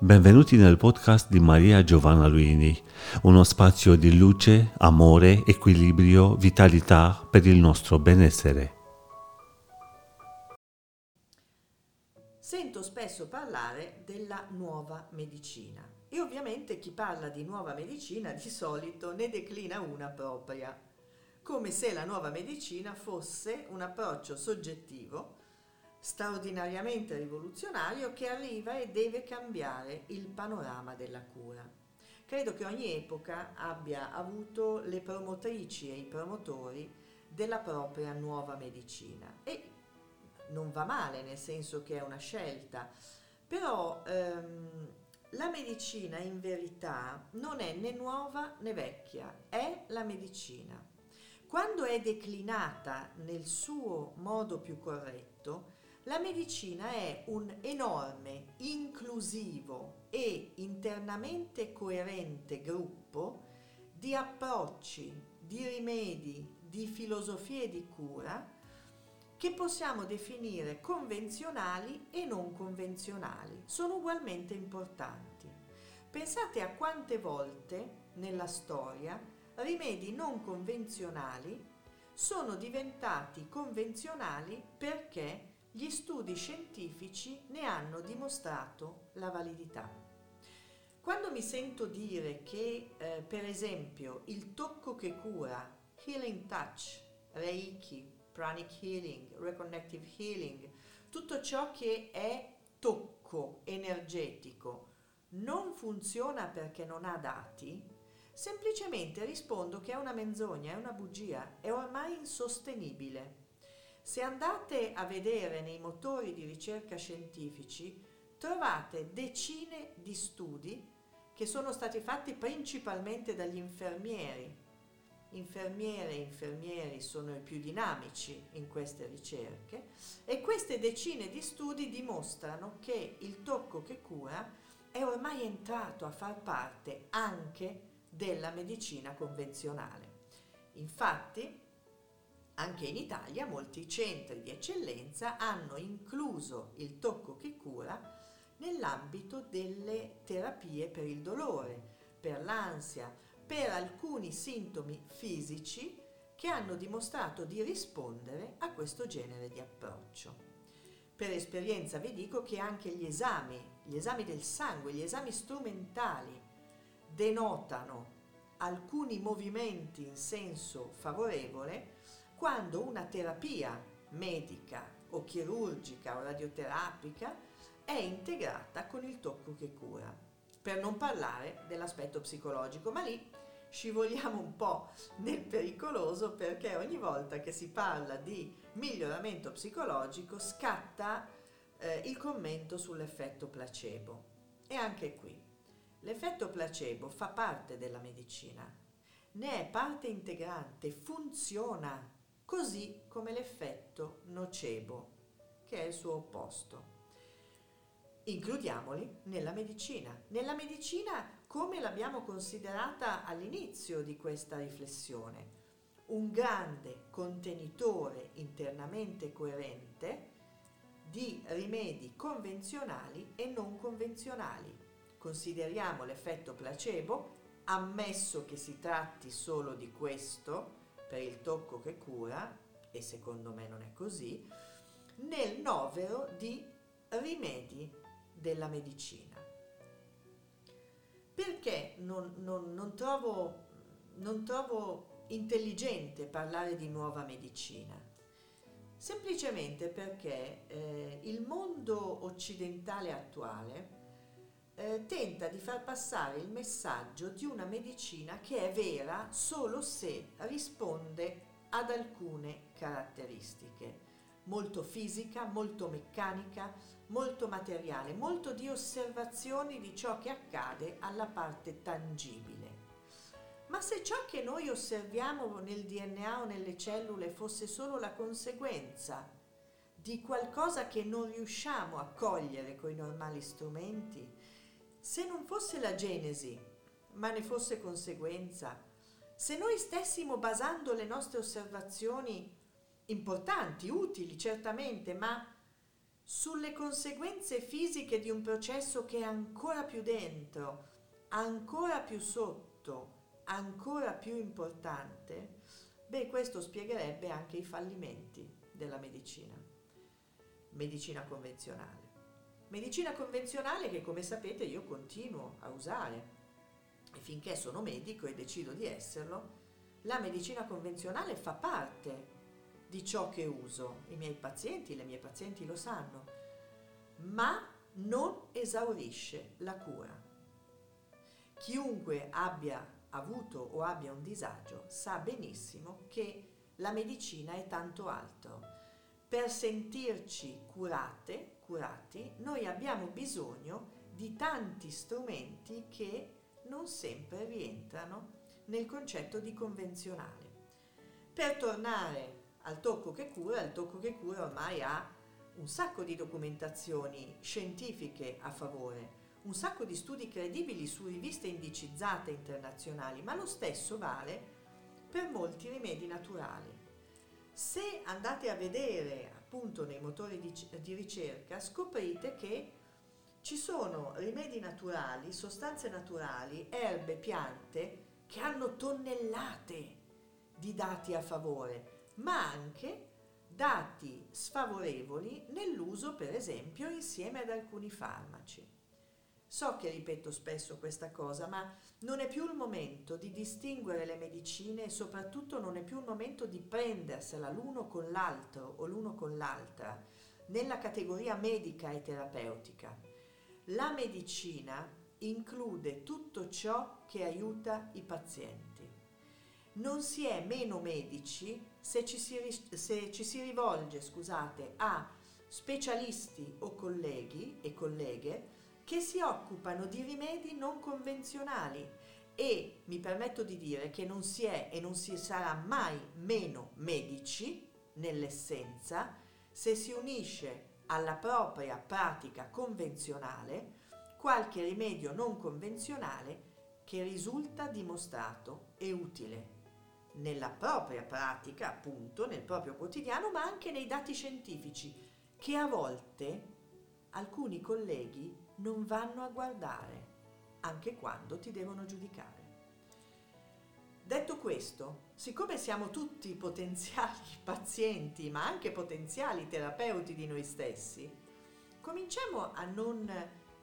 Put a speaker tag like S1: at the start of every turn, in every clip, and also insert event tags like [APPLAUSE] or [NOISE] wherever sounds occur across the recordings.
S1: Benvenuti nel podcast di Maria Giovanna Luini, uno spazio di luce, amore, equilibrio, vitalità per il nostro benessere.
S2: Sento spesso parlare della nuova medicina e ovviamente chi parla di nuova medicina di solito ne declina una propria, come se la nuova medicina fosse un approccio soggettivo straordinariamente rivoluzionario che arriva e deve cambiare il panorama della cura. Credo che ogni epoca abbia avuto le promotrici e i promotori della propria nuova medicina e non va male nel senso che è una scelta, però ehm, la medicina in verità non è né nuova né vecchia, è la medicina. Quando è declinata nel suo modo più corretto, la medicina è un enorme, inclusivo e internamente coerente gruppo di approcci, di rimedi, di filosofie di cura che possiamo definire convenzionali e non convenzionali. Sono ugualmente importanti. Pensate a quante volte nella storia rimedi non convenzionali sono diventati convenzionali perché gli studi scientifici ne hanno dimostrato la validità. Quando mi sento dire che, eh, per esempio, il tocco che cura, Healing Touch, Reiki, Pranic Healing, Reconnective Healing, tutto ciò che è tocco energetico non funziona perché non ha dati, semplicemente rispondo che è una menzogna, è una bugia, è ormai insostenibile. Se andate a vedere nei motori di ricerca scientifici, trovate decine di studi che sono stati fatti principalmente dagli infermieri. Infermiere e infermieri sono i più dinamici in queste ricerche e queste decine di studi dimostrano che il tocco che cura è ormai entrato a far parte anche della medicina convenzionale. Infatti, anche in Italia molti centri di eccellenza hanno incluso il tocco che cura nell'ambito delle terapie per il dolore, per l'ansia, per alcuni sintomi fisici che hanno dimostrato di rispondere a questo genere di approccio. Per esperienza vi dico che anche gli esami, gli esami del sangue, gli esami strumentali denotano alcuni movimenti in senso favorevole quando una terapia medica o chirurgica o radioterapica è integrata con il tocco che cura. Per non parlare dell'aspetto psicologico, ma lì scivoliamo un po' nel pericoloso perché ogni volta che si parla di miglioramento psicologico scatta eh, il commento sull'effetto placebo. E anche qui, l'effetto placebo fa parte della medicina, ne è parte integrante, funziona così come l'effetto nocebo, che è il suo opposto. Includiamoli nella medicina. Nella medicina come l'abbiamo considerata all'inizio di questa riflessione, un grande contenitore internamente coerente di rimedi convenzionali e non convenzionali. Consideriamo l'effetto placebo, ammesso che si tratti solo di questo, per il tocco che cura, e secondo me non è così, nel novero di rimedi della medicina. Perché non, non, non, trovo, non trovo intelligente parlare di nuova medicina? Semplicemente perché eh, il mondo occidentale attuale eh, tenta di far passare il messaggio di una medicina che è vera solo se risponde ad alcune caratteristiche, molto fisica, molto meccanica, molto materiale, molto di osservazioni di ciò che accade alla parte tangibile. Ma se ciò che noi osserviamo nel DNA o nelle cellule fosse solo la conseguenza di qualcosa che non riusciamo a cogliere con i normali strumenti, se non fosse la genesi, ma ne fosse conseguenza, se noi stessimo basando le nostre osservazioni importanti, utili certamente, ma sulle conseguenze fisiche di un processo che è ancora più dentro, ancora più sotto, ancora più importante, beh, questo spiegherebbe anche i fallimenti della medicina, medicina convenzionale. Medicina convenzionale che come sapete io continuo a usare e finché sono medico e decido di esserlo, la medicina convenzionale fa parte di ciò che uso. I miei pazienti, le mie pazienti lo sanno, ma non esaurisce la cura. Chiunque abbia avuto o abbia un disagio sa benissimo che la medicina è tanto altro. Per sentirci curate, curati, noi abbiamo bisogno di tanti strumenti che non sempre rientrano nel concetto di convenzionale. Per tornare al tocco che cura, il tocco che cura ormai ha un sacco di documentazioni scientifiche a favore, un sacco di studi credibili su riviste indicizzate internazionali, ma lo stesso vale per molti rimedi naturali. Se andate a vedere appunto nei motori di, di ricerca, scoprite che ci sono rimedi naturali, sostanze naturali, erbe, piante che hanno tonnellate di dati a favore, ma anche dati sfavorevoli nell'uso, per esempio, insieme ad alcuni farmaci. So che ripeto spesso questa cosa, ma non è più il momento di distinguere le medicine e soprattutto non è più il momento di prendersela l'uno con l'altro o l'uno con l'altra nella categoria medica e terapeutica. La medicina include tutto ciò che aiuta i pazienti. Non si è meno medici se ci si, se ci si rivolge scusate, a specialisti o colleghi e colleghe che si occupano di rimedi non convenzionali e mi permetto di dire che non si è e non si sarà mai meno medici nell'essenza se si unisce alla propria pratica convenzionale qualche rimedio non convenzionale che risulta dimostrato e utile nella propria pratica, appunto, nel proprio quotidiano, ma anche nei dati scientifici che a volte alcuni colleghi non vanno a guardare, anche quando ti devono giudicare. Detto questo, siccome siamo tutti potenziali [LAUGHS] pazienti, ma anche potenziali terapeuti di noi stessi, cominciamo a non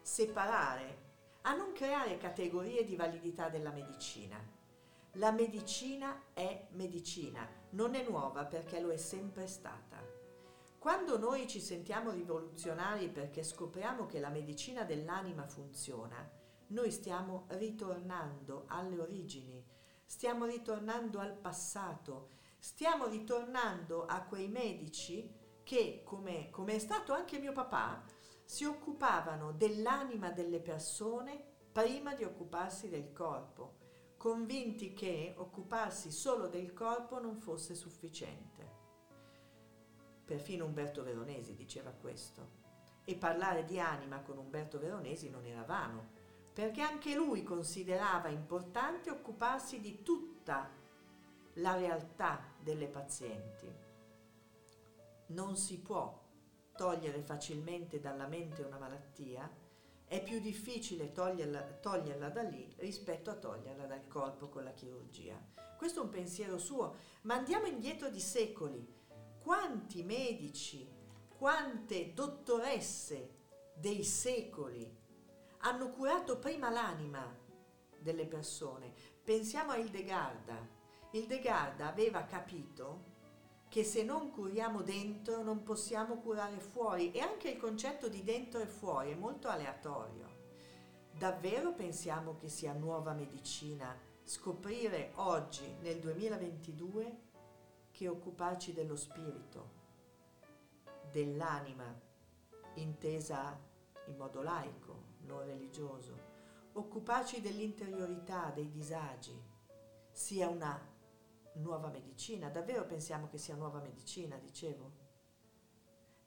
S2: separare, a non creare categorie di validità della medicina. La medicina è medicina, non è nuova perché lo è sempre stata. Quando noi ci sentiamo rivoluzionari perché scopriamo che la medicina dell'anima funziona, noi stiamo ritornando alle origini, stiamo ritornando al passato, stiamo ritornando a quei medici che, come, come è stato anche mio papà, si occupavano dell'anima delle persone prima di occuparsi del corpo, convinti che occuparsi solo del corpo non fosse sufficiente. Perfino Umberto Veronesi diceva questo. E parlare di anima con Umberto Veronesi non era vano, perché anche lui considerava importante occuparsi di tutta la realtà delle pazienti. Non si può togliere facilmente dalla mente una malattia, è più difficile toglierla, toglierla, da lì rispetto a toglierla dal corpo con la chirurgia. Questo è un pensiero suo, ma andiamo indietro di secoli. Quanti medici, quante dottoresse dei secoli hanno curato prima l'anima delle persone? Pensiamo a Hildegarda. Hildegarda aveva capito che se non curiamo dentro non possiamo curare fuori e anche il concetto di dentro e fuori è molto aleatorio. Davvero pensiamo che sia nuova medicina scoprire oggi, nel 2022, che occuparci dello spirito, dell'anima, intesa in modo laico, non religioso, occuparci dell'interiorità, dei disagi, sia una nuova medicina? Davvero pensiamo che sia nuova medicina, dicevo?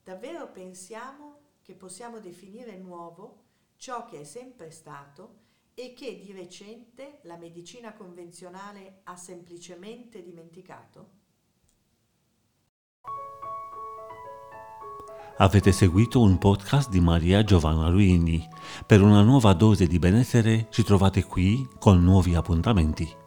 S2: Davvero pensiamo che possiamo definire nuovo ciò che è sempre stato e che di recente la medicina convenzionale ha semplicemente dimenticato?
S1: Avete seguito un podcast di Maria Giovanna Luini. Per una nuova dose di benessere ci trovate qui con nuovi appuntamenti.